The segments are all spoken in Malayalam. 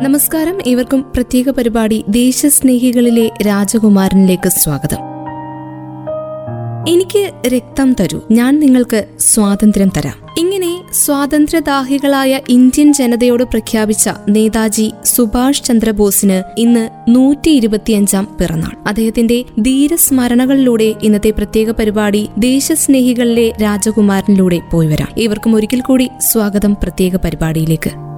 നമസ്കാരം. ഇവർക്കും പ്രത്യേക പരിപാടി ദേശസ്നേഹികളിലെ രാജകുമാരനിലേക്ക് സ്വാഗതം. എനിക്ക് രക്തം തരൂ. ഞാൻ നിങ്ങൾക്ക് സ്വാതന്ത്ര്യം തരാം. ഇങ്ങനെ സ്വാതന്ത്ര്യദാഹികളായ ഇന്ത്യൻ ജനതയോട് പ്രഖ്യാപിച്ച നേതാജി സുഭാഷ് ചന്ദ്രബോസിന് ഇന്ന് നൂറ്റി ഇരുപത്തിയഞ്ചാം പിറന്നാൾ. അദ്ദേഹത്തിന്റെ ധീരസ്മരണകളിലൂടെ ഇന്നത്തെ പ്രത്യേക പരിപാടി ദേശസ്നേഹികളിലെ രാജകുമാരനിലൂടെ പോയി വരാം. ഇവർക്കും ഒരിക്കൽ കൂടി സ്വാഗതം പ്രത്യേക പരിപാടിയിലേക്ക്.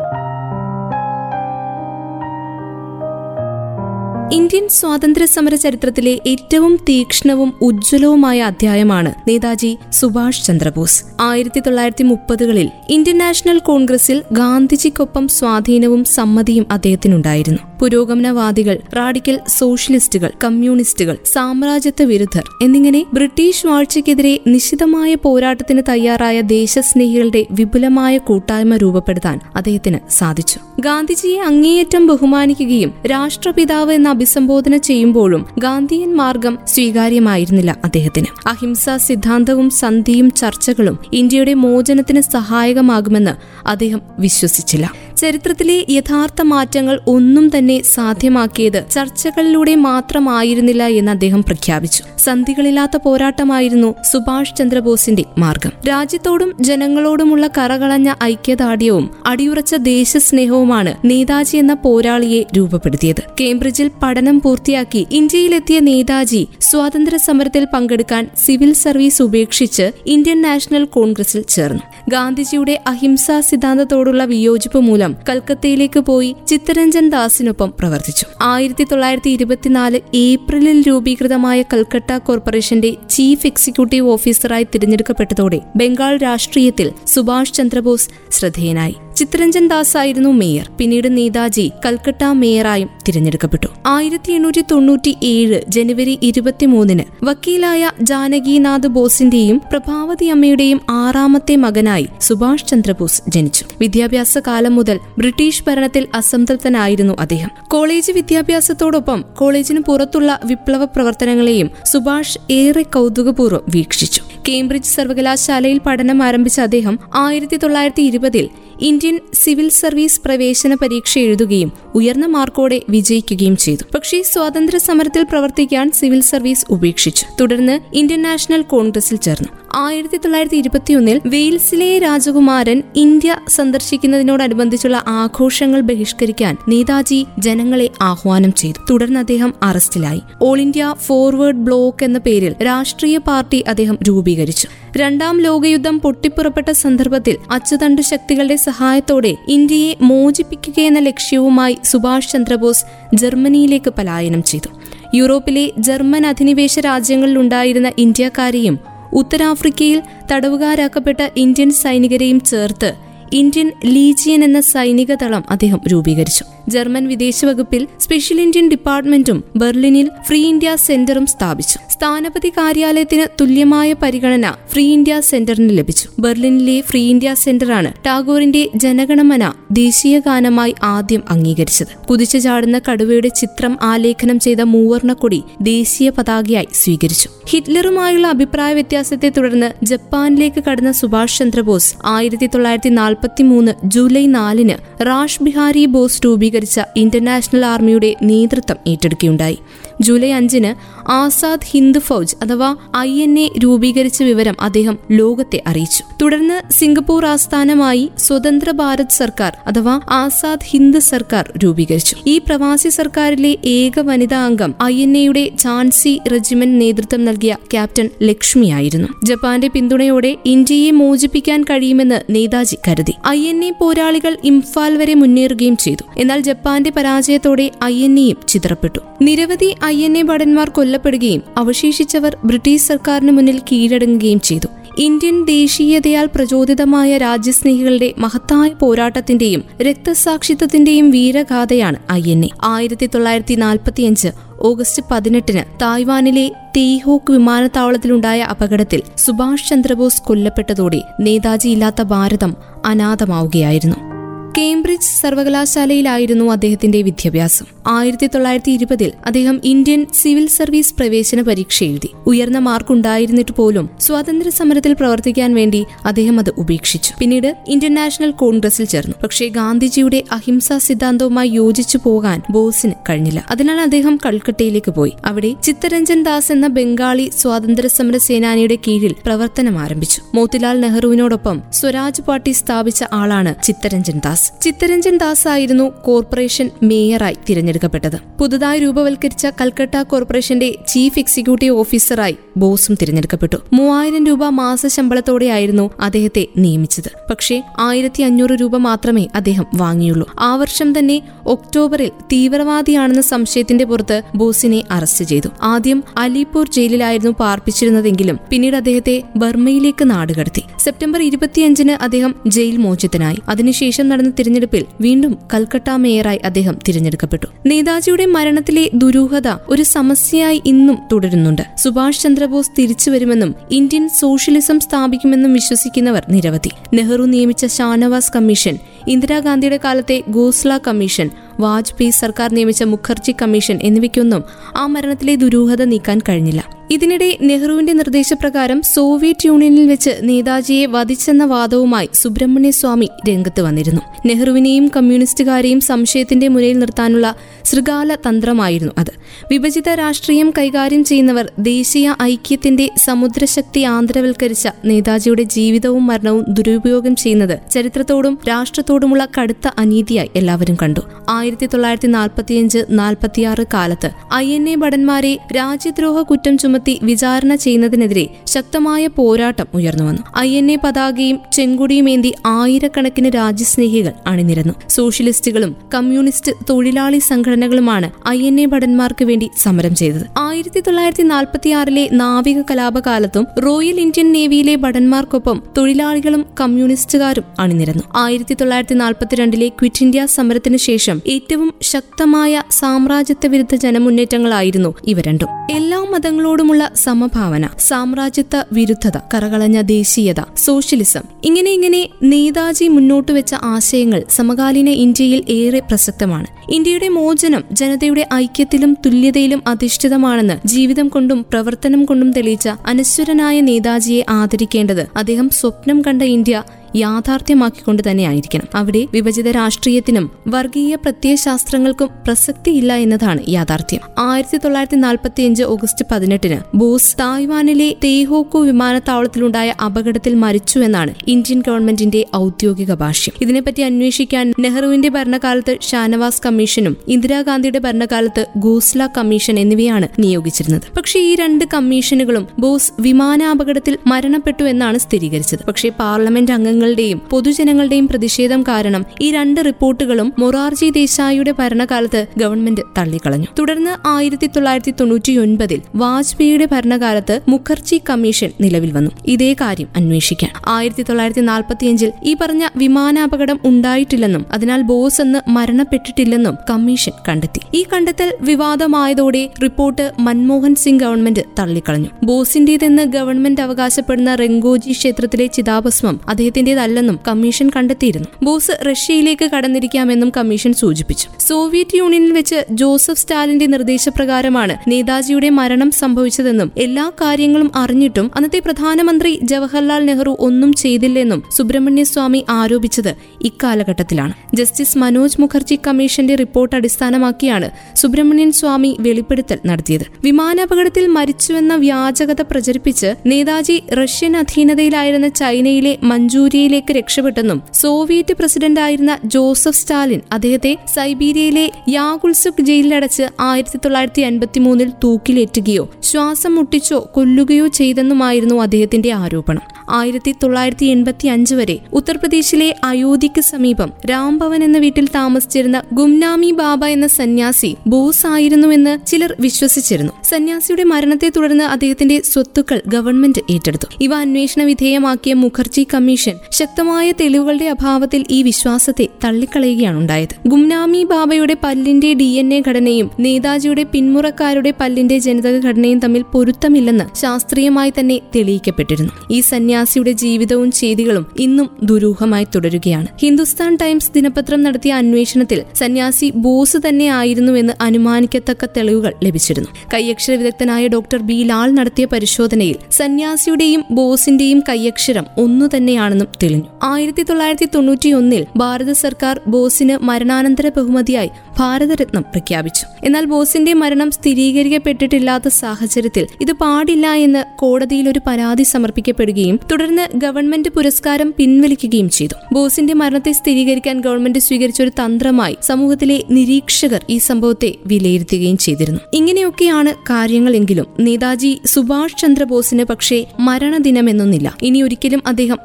ഇന്ത്യൻ സ്വാതന്ത്ര്യ സമര ചരിത്രത്തിലെ ഏറ്റവും തീക്ഷ്ണവും ഉജ്ജ്വലവുമായ അധ്യായമാണ് നേതാജി സുഭാഷ് ചന്ദ്രബോസ്. ആയിരത്തി തൊള്ളായിരത്തി മുപ്പതുകളിൽ ഇന്ത്യൻ നാഷണൽ കോൺഗ്രസിൽ ഗാന്ധിജിക്കൊപ്പം സ്വാധീനവും സമ്മതിയും അദ്ദേഹത്തിനുണ്ടായിരുന്നു. പുരോഗമനവാദികൾ റാഡിക്കൽ സോഷ്യലിസ്റ്റുകൾ കമ്മ്യൂണിസ്റ്റുകൾ സാമ്രാജ്യത്വ വിരുദ്ധർ എന്നിങ്ങനെ ബ്രിട്ടീഷ് വാഴ്ചയ്ക്കെതിരെ നിശിതമായ പോരാട്ടത്തിന് തയ്യാറായ ദേശസ്നേഹികളുടെ വിപുലമായ കൂട്ടായ്മ രൂപപ്പെടുത്താൻ അദ്ദേഹത്തിന് സാധിച്ചു. ഗാന്ധിജിയെ അങ്ങേയറ്റം ബഹുമാനിക്കുകയും രാഷ്ട്രപിതാവ് എന്ന അഭിസംബോധന ചെയ്യുമ്പോഴും ഗാന്ധിയൻ മാർഗം സ്വീകാര്യമായിരുന്നില്ല അദ്ദേഹത്തിന്. അഹിംസാ സിദ്ധാന്തവും സന്ധിയും ചർച്ചകളും ഇന്ത്യയുടെ മോചനത്തിന് സഹായകമാകുമെന്ന് അദ്ദേഹം വിശ്വസിച്ചില്ല. ചരിത്രത്തിലെ യഥാർത്ഥ മാറ്റങ്ങൾ ഒന്നും തന്നെ സാധ്യമാക്കിയത് ചർച്ചകളിലൂടെ മാത്രമായിരുന്നില്ല എന്ന് അദ്ദേഹം പ്രഖ്യാപിച്ചു. സന്ധികളില്ലാത്ത പോരാട്ടമായിരുന്നു സുഭാഷ് ചന്ദ്രബോസിന്റെ മാർഗം. രാജ്യത്തോടും ജനങ്ങളോടുമുള്ള കറകളഞ്ഞ ഐക്യദാർഢ്യവും അടിയുറച്ച ദേശസ്നേഹവുമാണ് നേതാജി എന്ന പോരാളിയെ രൂപപ്പെടുത്തിയത്. കേംബ്രിഡ്ജിൽ പഠനം പൂർത്തിയാക്കി ഇന്ത്യയിലെത്തിയ നേതാജി സ്വാതന്ത്ര്യ സമരത്തിൽ പങ്കെടുക്കാൻ സിവിൽ സർവീസ് ഉപേക്ഷിച്ച് ഇന്ത്യൻ നാഷണൽ കോൺഗ്രസിൽ ചേർന്നു. ഗാന്ധിജിയുടെ അഹിംസാ സിദ്ധാന്തത്തോടുള്ള വിയോജിപ്പ് മൂലം കൽക്കത്തയിലേക്ക് പോയി ചിത്തരഞ്ജൻ ദാസിനൊപ്പം പ്രവർത്തിച്ചു. ആയിരത്തി തൊള്ളായിരത്തി ഇരുപത്തിനാല് ഏപ്രിലിൽ രൂപീകൃതമായ കൽക്കട്ട കോർപ്പറേഷന്റെ ചീഫ് എക്സിക്യൂട്ടീവ് ഓഫീസറായി തിരഞ്ഞെടുക്കപ്പെട്ടതോടെ ബംഗാൾ രാഷ്ട്രീയത്തിൽ സുഭാഷ് ചന്ദ്രബോസ് ശ്രദ്ധേയനായി. ചിത്രരഞ്ജൻ ദാസ് ആയിരുന്നു മേയർ. പിന്നീട് നേതാജി കൽക്കട്ട മേയറായും തിരഞ്ഞെടുക്കപ്പെട്ടു. ആയിരത്തി എണ്ണൂറ്റി തൊണ്ണൂറ്റി ഏഴ് ജനുവരി ഇരുപത്തിമൂന്നിന് വക്കീലായ ജാനകിനാഥ് ബോസിന്റെയും പ്രഭാവതി അമ്മയുടെയും ആറാമത്തെ മകനായി സുഭാഷ് ചന്ദ്രബോസ് ജനിച്ചു. വിദ്യാഭ്യാസ കാലം മുതൽ ബ്രിട്ടീഷ് ഭരണത്തിൽ അസംതൃപ്തനായിരുന്നു അദ്ദേഹം. കോളേജ് വിദ്യാഭ്യാസത്തോടൊപ്പം കോളേജിന് പുറത്തുള്ള വിപ്ലവ പ്രവർത്തനങ്ങളെയും സുഭാഷ് ഏറെ കൗതുകപൂർവം വീക്ഷിച്ചു. കേംബ്രിഡ്ജ് സർവകലാശാലയിൽ പഠനം ആരംഭിച്ച അദ്ദേഹം ആയിരത്തി തൊള്ളായിരത്തി ഇരുപതിൽ ഇന്ത്യൻ സിവിൽ സർവീസ് പ്രവേശന പരീക്ഷ എഴുതുകയും ഉയർന്ന മാർക്കോടെ വിജയിക്കുകയും ചെയ്തു. പക്ഷേ സ്വാതന്ത്ര്യ സമരത്തിൽ പ്രവർത്തിക്കാൻ സിവിൽ സർവീസ് ഉപേക്ഷിച്ചു. തുടർന്ന് ഇന്ത്യൻ നാഷണൽ കോൺഗ്രസിൽ ചേർന്നു. ആയിരത്തി തൊള്ളായിരത്തി ഇരുപത്തിയൊന്നിൽ വെയിൽസിലെ രാജകുമാരൻ ഇന്ത്യ സന്ദർശിക്കുന്നതിനോടനുബന്ധിച്ചുള്ള ആഘോഷങ്ങൾ ബഹിഷ്കരിക്കാൻ നേതാജി ജനങ്ങളെ ആഹ്വാനം ചെയ്തു. തുടർന്ന് അദ്ദേഹം അറസ്റ്റിലായി. ഓൾ ഇന്ത്യ ഫോർവേഡ് ബ്ലോക്ക് എന്ന പേരിൽ രാഷ്ട്രീയ പാർട്ടി അദ്ദേഹം രൂപീകരിച്ചു. രണ്ടാം ലോകയുദ്ധം പൊട്ടിപ്പുറപ്പെട്ട സന്ദർഭത്തിൽ അച്ചുതണ്ട് ശക്തികളുടെ സഹായത്തോടെ ഇന്ത്യയെ മോചിപ്പിക്കുകയെന്ന ലക്ഷ്യവുമായി സുഭാഷ് ചന്ദ്രബോസ് ജർമ്മനിയിലേക്ക് പലായനം ചെയ്തു. യൂറോപ്പിലെ ജർമ്മൻ അധിനിവേശ രാജ്യങ്ങളിലുണ്ടായിരുന്ന ഇന്ത്യക്കാരെയും ഉത്തരാഫ്രിക്കയിൽ തടവുകാരാക്കപ്പെട്ട ഇന്ത്യൻ സൈനികരെയും ചേർത്ത് ഇന്ത്യൻ ലീജിയൻ എന്ന സൈനിക ദളം അദ്ദേഹം രൂപീകരിച്ചു. ജർമ്മൻ വിദേശവകുപ്പിൽ സ്പെഷ്യൽ ഇന്ത്യൻ ഡിപ്പാർട്ട്മെന്റും ബെർലിനിൽ ഫ്രീ ഇന്ത്യ സെന്ററും സ്ഥാപിച്ചു. സ്ഥാനപതി കാര്യാലയത്തിന് തുല്യമായ പരിഗണന ഫ്രീ ഇന്ത്യ സെന്ററിന് ലഭിച്ചു. ബെർലിനിലെ ഫ്രീ ഇന്ത്യ സെന്ററാണ് ടാഗോറിന്റെ ജനഗണമന ദേശീയ ഗാനമായി ആദ്യം അംഗീകരിച്ചത്. കുതിച്ചു ചാടുന്ന കടുവയുടെ ചിത്രം ആലേഖനം ചെയ്ത മൂവർണക്കൊടി ദേശീയ പതാകയായി സ്വീകരിച്ചു. ഹിറ്റ്ലറുമായുള്ള അഭിപ്രായ വ്യത്യാസത്തെ തുടർന്ന് ജപ്പാനിലേക്ക് കടന്ന സുഭാഷ് ചന്ദ്രബോസ് ആയിരത്തി തൊള്ളായിരത്തി നാൽപ്പത്തി മൂന്ന് ജൂലൈ നാലിന് റാഷ് ബിഹാരി ബോസ് രൂപീകരിച്ച ഇന്റർനാഷണൽ ആർമിയുടെ നേതൃത്വം ഏറ്റെടുക്കുകയുണ്ടായി. ജൂലൈ അഞ്ചിന് ആസാദ് ഹിന്ദു ഫൗജ് അഥവാ ഐ എൻ എ രൂപീകരിച്ച വിവരം അദ്ദേഹം ലോകത്തെ അറിയിച്ചു. തുടർന്ന് സിംഗപ്പൂർ ആസ്ഥാനമായി സ്വതന്ത്ര ഭാരത് സർക്കാർ അഥവാ ആസാദ് ഹിന്ദു സർക്കാർ രൂപീകരിച്ചു. ഈ പ്രവാസി സർക്കാരിലെ ഏക വനിതാ അംഗം ഐ എൻ എയുടെ ഝാൻസി റെജിമെന്റ് നേതൃത്വം നൽകിയ ക്യാപ്റ്റൻ ലക്ഷ്മിയായിരുന്നു ജപ്പാന്റെ പിന്തുണയോടെ ഇന്ത്യയെ മോചിപ്പിക്കാൻ കഴിയുമെന്ന് നേതാജി കരുതി. ഐ എൻ എ പോരാളികൾ ഇംഫാൽ വരെ മുന്നേറുകയും ചെയ്തു. എന്നാൽ ജപ്പാന്റെ പരാജയത്തോടെ ഐ എൻ എയും ചിതറപ്പെട്ടു. നിരവധി ഐ എൻ എ ഭടന്മാർ കൊല്ലപ്പെടുകയും അവശേഷിച്ചവർ ബ്രിട്ടീഷ് സർക്കാരിന് മുന്നിൽ കീഴടങ്ങുകയും ചെയ്തു. ഇന്ത്യൻ ദേശീയതയാൽ പ്രചോദിതമായ രാജ്യസ്നേഹികളുടെ മഹത്തായ പോരാട്ടത്തിന്റെയും രക്തസാക്ഷിത്വത്തിന്റെയും വീരഗാഥയാണ് ഐ എൻ എ. ആയിരത്തി തൊള്ളായിരത്തി നാൽപ്പത്തിയഞ്ച് ഓഗസ്റ്റ് പതിനെട്ടിന് തായ്വാനിലെ തെയ്ഹോക്ക് വിമാനത്താവളത്തിലുണ്ടായ അപകടത്തിൽ സുഭാഷ് ചന്ദ്രബോസ് കൊല്ലപ്പെട്ടതോടെ നേതാജി ഇല്ലാത്ത ഭാരതം അനാഥമാവുകയായിരുന്നു. കേംബ്രിഡ്ജ് സർവകലാശാലയിലായിരുന്നു അദ്ദേഹത്തിന്റെ വിദ്യാഭ്യാസം. ആയിരത്തി തൊള്ളായിരത്തി ഇരുപതിൽ അദ്ദേഹം ഇന്ത്യൻ സിവിൽ സർവീസ് പ്രവേശന പരീക്ഷ എഴുതി. ഉയർന്ന മാർക്ക് ഉണ്ടായിരുന്നിട്ട് പോലും സ്വാതന്ത്ര്യ സമരത്തിൽ പ്രവർത്തിക്കാൻ വേണ്ടി അദ്ദേഹം അത് ഉപേക്ഷിച്ചു. പിന്നീട് ഇന്ത്യൻ നാഷണൽ കോൺഗ്രസിൽ ചേർന്നു. പക്ഷേ ഗാന്ധിജിയുടെ അഹിംസാ സിദ്ധാന്തവുമായി യോജിച്ചു പോകാൻ ബോസിന് കഴിഞ്ഞില്ല. അതിനാൽ അദ്ദേഹം കൽക്കട്ടയിലേക്ക് പോയി. അവിടെ ചിത്തരഞ്ജൻ ദാസ് എന്ന ബംഗാളി സ്വാതന്ത്ര്യ സമര സേനാനിയുടെ കീഴിൽ പ്രവർത്തനം ആരംഭിച്ചു. മോത്തിലാൽ നെഹ്റുവിനോടൊപ്പം സ്വരാജ് പാർട്ടി സ്ഥാപിച്ച ആളാണ് ചിത്തരഞ്ജൻ ദാസ്. ചിത്തരഞ്ജൻ ദാസ് ആയിരുന്നു കോർപ്പറേഷൻ മേയറായി തിരഞ്ഞെടുക്കപ്പെട്ടത്. പുതുതായി രൂപവൽക്കരിച്ച കൽക്കട്ട കോർപ്പറേഷന്റെ ചീഫ് എക്സിക്യൂട്ടീവ് ഓഫീസറായി ബോസും തിരഞ്ഞെടുക്കപ്പെട്ടു. മൂവായിരം രൂപ മാസ ശമ്പളത്തോടെയായിരുന്നു അദ്ദേഹത്തെ നിയമിച്ചത്. പക്ഷേ ആയിരത്തി അഞ്ഞൂറ് രൂപ മാത്രമേ അദ്ദേഹം വാങ്ങിയുള്ളൂ. ആ വർഷം തന്നെ ഒക്ടോബറിൽ തീവ്രവാദിയാണെന്ന സംശയത്തിന്റെ പുറത്ത് ബോസിനെ അറസ്റ്റ് ചെയ്തു. ആദ്യം അലിപൂർ ജയിലിലായിരുന്നു പാർപ്പിച്ചിരുന്നതെങ്കിലും പിന്നീട് അദ്ദേഹത്തെ ബർമയിലേക്ക് നാടുകടത്തി. സെപ്റ്റംബർ ഇരുപത്തിയഞ്ചിന് അദ്ദേഹം ജയിൽ മോചിതനായി. അതിനുശേഷം നടന്ന തിരഞ്ഞെടുപ്പിൽ വീണ്ടും കൽക്കട്ട മേയറായി അദ്ദേഹം തിരഞ്ഞെടുക്കപ്പെട്ടു. നേതാജിയുടെ മരണത്തിലെ ദുരൂഹത ഒരു സമസ്യയായി ഇന്നും തുടരുന്നുണ്ട്. സുഭാഷ് ചന്ദ്രബോസ് തിരിച്ചു വരുമെന്നും ഇന്ത്യൻ സോഷ്യലിസം സ്ഥാപിക്കുമെന്നും വിശ്വസിക്കുന്നവർ നിരവധി. നെഹ്റു നിയമിച്ച ഷാനവാസ് കമ്മീഷൻ ഇന്ദിരാഗാന്ധിയുടെ കാലത്തെ ഗോസ്ല കമ്മീഷൻ വാജ്പേയി സർക്കാർ നിയമിച്ച മുഖർജി കമ്മീഷൻ എന്നിവയ്ക്കൊന്നും ആ മരണത്തിലെ ദുരൂഹത നീക്കാൻ കഴിഞ്ഞില്ല. ഇതിനിടെ നെഹ്റുവിന്റെ നിർദ്ദേശപ്രകാരം സോവിയറ്റ് യൂണിയനിൽ വെച്ച് നേതാജിയെ വധിച്ചെന്ന വാദവുമായി സുബ്രഹ്മണ്യ സ്വാമി രംഗത്ത് വന്നിരുന്നു. നെഹ്റുവിനെയും കമ്മ്യൂണിസ്റ്റുകാരെയും സംശയത്തിന്റെ മുനയിൽ നിർത്താനുള്ള ശൃഗാല തന്ത്രമായിരുന്നു അത്. വിഭജിത രാഷ്ട്രീയം കൈകാര്യം ചെയ്യുന്നവർ ദേശീയ ഐക്യത്തിന്റെ സമുദ്രശക്തി ആന്തരവൽക്കരിച്ച നേതാജിയുടെ ജീവിതവും മരണവും ദുരുപയോഗം ചെയ്യുന്നത് ചരിത്രത്തോടും രാഷ്ട്രത്തോടുമുള്ള കടുത്ത അനീതിയായി എല്ലാവരും കണ്ടു. ആയിരത്തി തൊള്ളായിരത്തി നാൽപ്പത്തിയഞ്ച് നാൽപ്പത്തിയാറ് കാലത്ത് ഐ എൻ എ ഭടന്മാരെ രാജ്യദ്രോഹ കുറ്റം ചുമത്തി വിചാരണ ചെയ്യുന്നതിനെതിരെ ശക്തമായ പോരാട്ടം ഉയർന്നുവന്നു ഐ എൻ എ പതാകയും ചെങ്കുടിയുമേന്തി ആയിരക്കണക്കിന് രാജ്യസ്നേഹികൾ അണിനിരന്നു. സോഷ്യലിസ്റ്റുകളും കമ്മ്യൂണിസ്റ്റ് തൊഴിലാളി സംഘടനകളുമാണ് ഐ എൻ എ ഭടന്മാർക്ക് വേണ്ടി സമരം ചെയ്തത്. ആയിരത്തി തൊള്ളായിരത്തി നാൽപ്പത്തിയാറിലെ നാവിക കലാപകാലത്തും റോയൽ ഇന്ത്യൻ നേവിയിലെ ഭടന്മാർക്കൊപ്പം തൊഴിലാളികളും കമ്മ്യൂണിസ്റ്റുകാരും അണിനിരന്നു. ആയിരത്തി തൊള്ളായിരത്തി നാൽപ്പത്തിരണ്ടിലെ ക്വിറ്റ് ഇന്ത്യ സമരത്തിന് ശേഷം ഏറ്റവും ശക്തമായ സാമ്രാജ്യത്വ വിരുദ്ധ ജനമുന്നേറ്റങ്ങളായിരുന്നു ഇവ രണ്ടും. എല്ലാ മതങ്ങളോടുമുള്ള സമഭാവന സാമ്രാജ്യത്വ വിരുദ്ധത കറകളഞ്ഞ ദേശീയത സോഷ്യലിസം ഇങ്ങനെ ഇങ്ങനെ നേതാജി മുന്നോട്ട് വെച്ച ആശയങ്ങൾ സമകാലീന ഇന്ത്യയിൽ ഏറെ പ്രസക്തമാണ്. ഇന്ത്യയുടെ മോചനം ജനതയുടെ ഐക്യത്തിലും തുല്യതയിലും അധിഷ്ഠിതമാണെന്ന് ജീവിതം കൊണ്ടും പ്രവർത്തനം കൊണ്ടും തെളിയിച്ച അനശ്വരനായ നേതാജിയെ ആദരിക്കേണ്ടത് അദ്ദേഹം സ്വപ്നം കണ്ട ഇന്ത്യ യാഥാർത്ഥ്യമാക്കിക്കൊണ്ട് തന്നെയായിരിക്കണം. അവിടെ വിഭജിത രാഷ്ട്രീയത്തിനും വർഗീയ പ്രത്യയശാസ്ത്രങ്ങൾക്കും പ്രസക്തിയില്ല എന്നതാണ് യാഥാർത്ഥ്യം. ആയിരത്തി തൊള്ളായിരത്തി നാൽപ്പത്തി അഞ്ച് ഓഗസ്റ്റ് പതിനെട്ടിന് ബോസ് തായ്വാനിലെ തേഹോക്കു വിമാനത്താവളത്തിലുണ്ടായ അപകടത്തിൽ മരിച്ചു എന്നാണ് ഇന്ത്യൻ ഗവൺമെന്റിന്റെ ഔദ്യോഗിക ഭാഷ്യം. ഇതിനെപ്പറ്റി അന്വേഷിക്കാൻ നെഹ്റുവിന്റെ ഭരണകാലത്ത് ഷാനവാസ് കമ്മീഷനും ഇന്ദിരാഗാന്ധിയുടെ ഭരണകാലത്ത് ഗോസ്ല കമ്മീഷൻ എന്നിവയാണ് നിയോഗിച്ചിരുന്നത്. പക്ഷേ ഈ രണ്ട് കമ്മീഷനുകളും ബോസ് വിമാനാപകടത്തിൽ മരണപ്പെട്ടു എന്നാണ് സ്ഥിരീകരിച്ചത്. പക്ഷേ പാർലമെന്റ് അംഗങ്ങൾ ജനങ്ങളുടെയും പൊതുജനങ്ങളുടെയും പ്രതിഷേധം കാരണം ഈ രണ്ട് റിപ്പോർട്ടുകളും മൊറാർജി ദേശായിയുടെ ഭരണകാലത്ത് ഗവൺമെന്റ് തള്ളിക്കളഞ്ഞു. തുടർന്ന് ആയിരത്തി തൊള്ളായിരത്തി തൊണ്ണൂറ്റിയൊൻപതിൽ വാജ്പേയിയുടെ ഭരണകാലത്ത് മുഖർജി കമ്മീഷൻ നിലവിൽ വന്നു. ഇതേ കാര്യം അന്വേഷിക്കാൻ ആയിരത്തി തൊള്ളായിരത്തി നാൽപ്പത്തിയഞ്ചിൽ ഈ പറഞ്ഞ വിമാനാപകടം ഉണ്ടായിട്ടില്ലെന്നും അതിനാൽ ബോസ് എന്ന് മരണപ്പെട്ടിട്ടില്ലെന്നും കമ്മീഷൻ കണ്ടെത്തി. ഈ കണ്ടെത്തൽ വിവാദമായതോടെ റിപ്പോർട്ട് മൻമോഹൻ സിംഗ് ഗവൺമെന്റ് തള്ളിക്കളഞ്ഞു. ബോസിന്റേതെന്ന് ഗവൺമെന്റ് അവകാശപ്പെടുന്ന റെങ്കോജി ക്ഷേത്രത്തിലെ ചിതാഭസ്മം അദ്ദേഹത്തിന്റെ നടത്തിയതല്ലെന്നും കമ്മീഷൻ കണ്ടെത്തിയിരുന്നു. ബോസ് റഷ്യയിലേക്ക് കടന്നിരിക്കാമെന്നും കമ്മീഷൻ സൂചിപ്പിച്ചു. സോവിയറ്റ് യൂണിയനിൽ വെച്ച് ജോസഫ് സ്റ്റാലിന്റെ നിർദ്ദേശപ്രകാരമാണ് നേതാജിയുടെ മരണം സംഭവിച്ചതെന്നും എല്ലാ കാര്യങ്ങളും അറിഞ്ഞിട്ടും അന്നത്തെ പ്രധാനമന്ത്രി ജവഹർലാൽ നെഹ്റു ഒന്നും ചെയ്തില്ലെന്നും സുബ്രഹ്മണ്യ സ്വാമി ആരോപിച്ചത് ഇക്കാലഘട്ടത്തിലാണ്. ജസ്റ്റിസ് മനോജ് മുഖർജി കമ്മീഷന്റെ റിപ്പോർട്ട് അടിസ്ഥാനമാക്കിയാണ് സുബ്രഹ്മണ്യൻ സ്വാമി വെളിപ്പെടുത്തൽ നടത്തിയത്. വിമാനാപകടത്തിൽ മരിച്ചുവെന്ന വ്യാജകത പ്രചരിപ്പിച്ച് നേതാജി റഷ്യൻ അധീനതയിലായിരുന്ന ചൈനയിലെ മഞ്ചൂരിയ ഇന്ത്യയിലേക്ക് രക്ഷപ്പെട്ടെന്നും സോവിയറ്റ് പ്രസിഡന്റായിരുന്ന ജോസഫ് സ്റ്റാലിൻ അദ്ദേഹത്തെ സൈബീരിയയിലെ യാഗുൾസുക് ജയിലിലടച്ച് ആയിരത്തി തൊള്ളായിരത്തി അൻപത്തിമൂന്നിൽ തൂക്കിലേറ്റുകയോ ശ്വാസം മുട്ടിച്ചോ കൊല്ലുകയോ ചെയ്തെന്നുമായിരുന്നു അദ്ദേഹത്തിന്റെ ആരോപണം. ആയിരത്തി തൊള്ളായിരത്തി എൺപത്തി അഞ്ച് വരെ ഉത്തർപ്രദേശിലെ അയോധ്യയ്ക്ക് സമീപം രാംഭവൻ എന്ന വീട്ടിൽ താമസിച്ചിരുന്ന ഗുംനാമി ബാബ എന്ന സന്യാസി ബോസ് ആയിരുന്നുവെന്ന് ചിലർ വിശ്വസിച്ചിരുന്നു. സന്യാസിയുടെ മരണത്തെ തുടർന്ന് അദ്ദേഹത്തിന്റെ സ്വത്തുക്കൾ ഗവൺമെന്റ് ഏറ്റെടുത്തു. ഇവ അന്വേഷണ വിധേയമാക്കിയ മുഖർജി കമ്മീഷൻ ശക്തമായ തെളിവുകളുടെ അഭാവത്തിൽ ഈ വിശ്വാസത്തെ തള്ളിക്കളയുകയാണ് ഉണ്ടായത് ഗുംനാമി ബാബയുടെ പല്ലിന്റെ ഡി എൻ എ ഘടനയും നേതാജിയുടെ പിന്മുറക്കാരുടെ പല്ലിന്റെ ജനിതക ഘടനയും തമ്മിൽ പൊരുത്തമില്ലെന്ന് ശാസ്ത്രീയമായി തന്നെ തെളിയിക്കപ്പെട്ടിരുന്നു. ഈ സന്യാസിയുടെ ജീവിതവും ചെയ്തികളും ഇന്നും ദുരൂഹമായി തുടരുകയാണ്. ഹിന്ദുസ്ഥാൻ ടൈംസ് ദിനപത്രം നടത്തിയ അന്വേഷണത്തിൽ സന്യാസി ബോസ് തന്നെ ആയിരുന്നുവെന്ന് അനുമാനിക്കത്തക്ക തെളിവുകൾ ലഭിച്ചിരുന്നു. കയ്യക്ഷര വിദഗ്ധനായ ഡോക്ടർ ബി ലാൽ നടത്തിയ പരിശോധനയിൽ സന്യാസിയുടെയും ബോസിന്റെയും കയ്യക്ഷരം ഒന്നു തന്നെയാണെന്നും തെളിഞ്ഞു. ആയിരത്തി തൊള്ളായിരത്തി തൊണ്ണൂറ്റിയൊന്നിൽ ഭാരത സർക്കാർ ബോസിന് മരണാനന്തര ബഹുമതിയായി ഭാരതരത്നം പ്രഖ്യാപിച്ചു. എന്നാൽ ബോസിന്റെ മരണം സ്ഥിരീകരിക്കപ്പെട്ടിട്ടില്ലാത്ത സാഹചര്യത്തിൽ ഇത് പാടില്ല എന്ന് കോടതിയിൽ ഒരു പരാതി സമർപ്പിക്കപ്പെടുകയും തുടർന്ന് ഗവൺമെന്റ് പുരസ്കാരം പിൻവലിക്കുകയും ചെയ്തു. ബോസിന്റെ മരണത്തെ സ്ഥിരീകരിക്കാൻ ഗവൺമെന്റ് സ്വീകരിച്ച ഒരു തന്ത്രമായി സമൂഹത്തിലെ നിരീക്ഷകർ ഈ സംഭവത്തെ വിലയിരുത്തുകയും ചെയ്തിരുന്നു. ഇങ്ങനെയൊക്കെയാണ് കാര്യങ്ങളെങ്കിലും. നേതാജി സുഭാഷ് ചന്ദ്രബോസിന് പക്ഷേ മരണദിനമെന്നൊന്നില്ല. ഇനി ഒരിക്കലും അദ്ദേഹം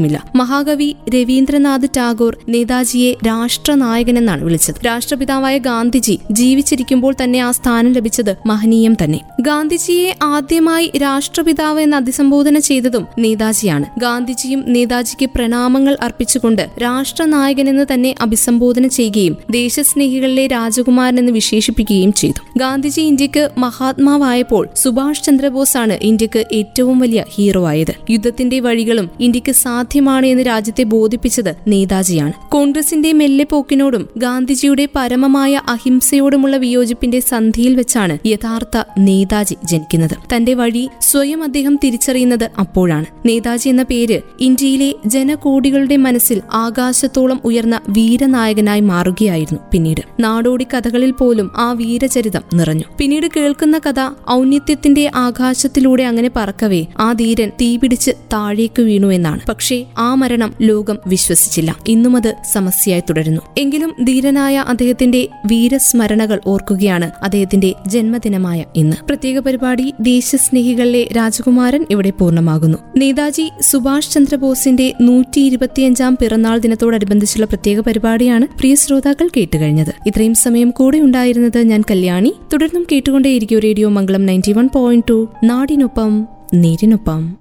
മരിക്കുകയുമില്ല മഹാകവി രവീന്ദ്രനാഥ് ടാഗോർ നേതാജിയെ രാഷ്ട്രനായകനെന്നാണ് വിളിച്ചത്. രാഷ്ട്രപിതാവായ ഗാന്ധിജി ജീവിച്ചിരിക്കുമ്പോൾ തന്നെ ആ സ്ഥാനം ലഭിച്ചത് മഹനീയം തന്നെ. ഗാന്ധിജിയെ ആദ്യമായി രാഷ്ട്രപിതാവ് എന്ന് അഭിസംബോധന ചെയ്തതും നേതാജിയാണ്. ഗാന്ധിജിയും നേതാജിക്ക് പ്രണാമങ്ങൾ അർപ്പിച്ചുകൊണ്ട് രാഷ്ട്രനായകൻ എന്ന് തന്നെ അഭിസംബോധന ചെയ്യുകയും ദേശസ്നേഹികളിലെ രാജകുമാരൻ എന്ന് വിശേഷിപ്പിക്കുകയും ചെയ്തു. ഗാന്ധിജി ഇന്ത്യയ്ക്ക് മഹാത്മാവായപ്പോൾ സുഭാഷ് ചന്ദ്രബോസ് ആണ് ഇന്ത്യയ്ക്ക് ഏറ്റവും വലിയ ഹീറോ ആയത്. യുദ്ധത്തിന്റെ വഴികളും ഇന്ത്യയ്ക്ക് സാധ്യമാണ് എന്ന് രാജ്യത്തെ ബോധിപ്പിച്ചത് നേതാജിയാണ്. കോൺഗ്രസിന്റെ മെല്ലെപ്പോക്കിനോടും ഗാന്ധിജിയുടെ പരമമായ അഹിംസയോടുമുള്ള വിയോജിപ്പിന്റെ സന്ധിയിൽ വെച്ചാണ് യഥാർത്ഥ നേതാജി ജനിക്കുന്നത്. തന്റെ വഴി സ്വയം അദ്ദേഹം തിരിച്ചറിയുന്നത് അപ്പോഴാണ്. നേതാജി എന്ന പേര് ഇന്ത്യയിലെ ജനകോടികളുടെ മനസ്സിൽ ആകാശത്തോളം ഉയർന്ന വീരനായകനായി മാറുകയായിരുന്നു പിന്നീട്. നാടോടി കഥകളിൽ പോലും ആ വീരചരിതം നിറഞ്ഞു. പിന്നീട് കേൾക്കുന്ന കഥ ഔന്നിത്യത്തിന്റെ ആകാശത്തിലൂടെ അങ്ങനെ പറക്കവേ ആ ധീരൻ തീപിടിച്ച് താഴേക്ക് വീണു എന്നാണ്. പക്ഷേ ആ മരണം ലോകം വിശ്വസിച്ചില്ല. ഇന്നും അത് സമസ്യയായി തുടരുന്നു. എങ്കിലും ധീരനായ അദ്ദേഹത്തിന്റെ വീരസ്മരണകൾ ഓർക്കുകയാണ് അദ്ദേഹത്തിന്റെ ജന്മദിനമായ ഇന്ന്. പ്രത്യേക പരിപാടി ദേശസ്നേഹികളിലെ രാജകുമാരൻ ഇവിടെ പൂർണമാകുന്നു. നേതാജി സുഭാഷ് ചന്ദ്രബോസിന്റെ നൂറ്റി ഇരുപത്തിയഞ്ചാം പിറന്നാൾ ദിനത്തോടനുബന്ധിച്ചുള്ള പ്രത്യേക പരിപാടിയാണ് പ്രിയ ശ്രോതാക്കൾ കേട്ടുകഴിഞ്ഞത്. ഇത്രയും സമയം കൂടെ ഉണ്ടായിരുന്നത് ഞാൻ കല്യാണി. തുടർന്നും കേട്ടുകൊണ്ടേയിരിക്കും radio Mangalam ninety one point two. നാടിനൊപ്പം നേരിനൊപ്പം.